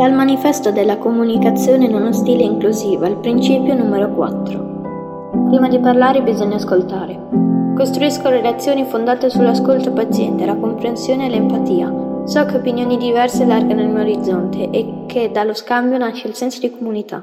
Dal manifesto della comunicazione in uno stile inclusivo, il principio numero 4. Prima di parlare bisogna ascoltare. Costruisco relazioni fondate sull'ascolto paziente, la comprensione e l'empatia. So che opinioni diverse allargano il mio orizzonte e che dallo scambio nasce il senso di comunità.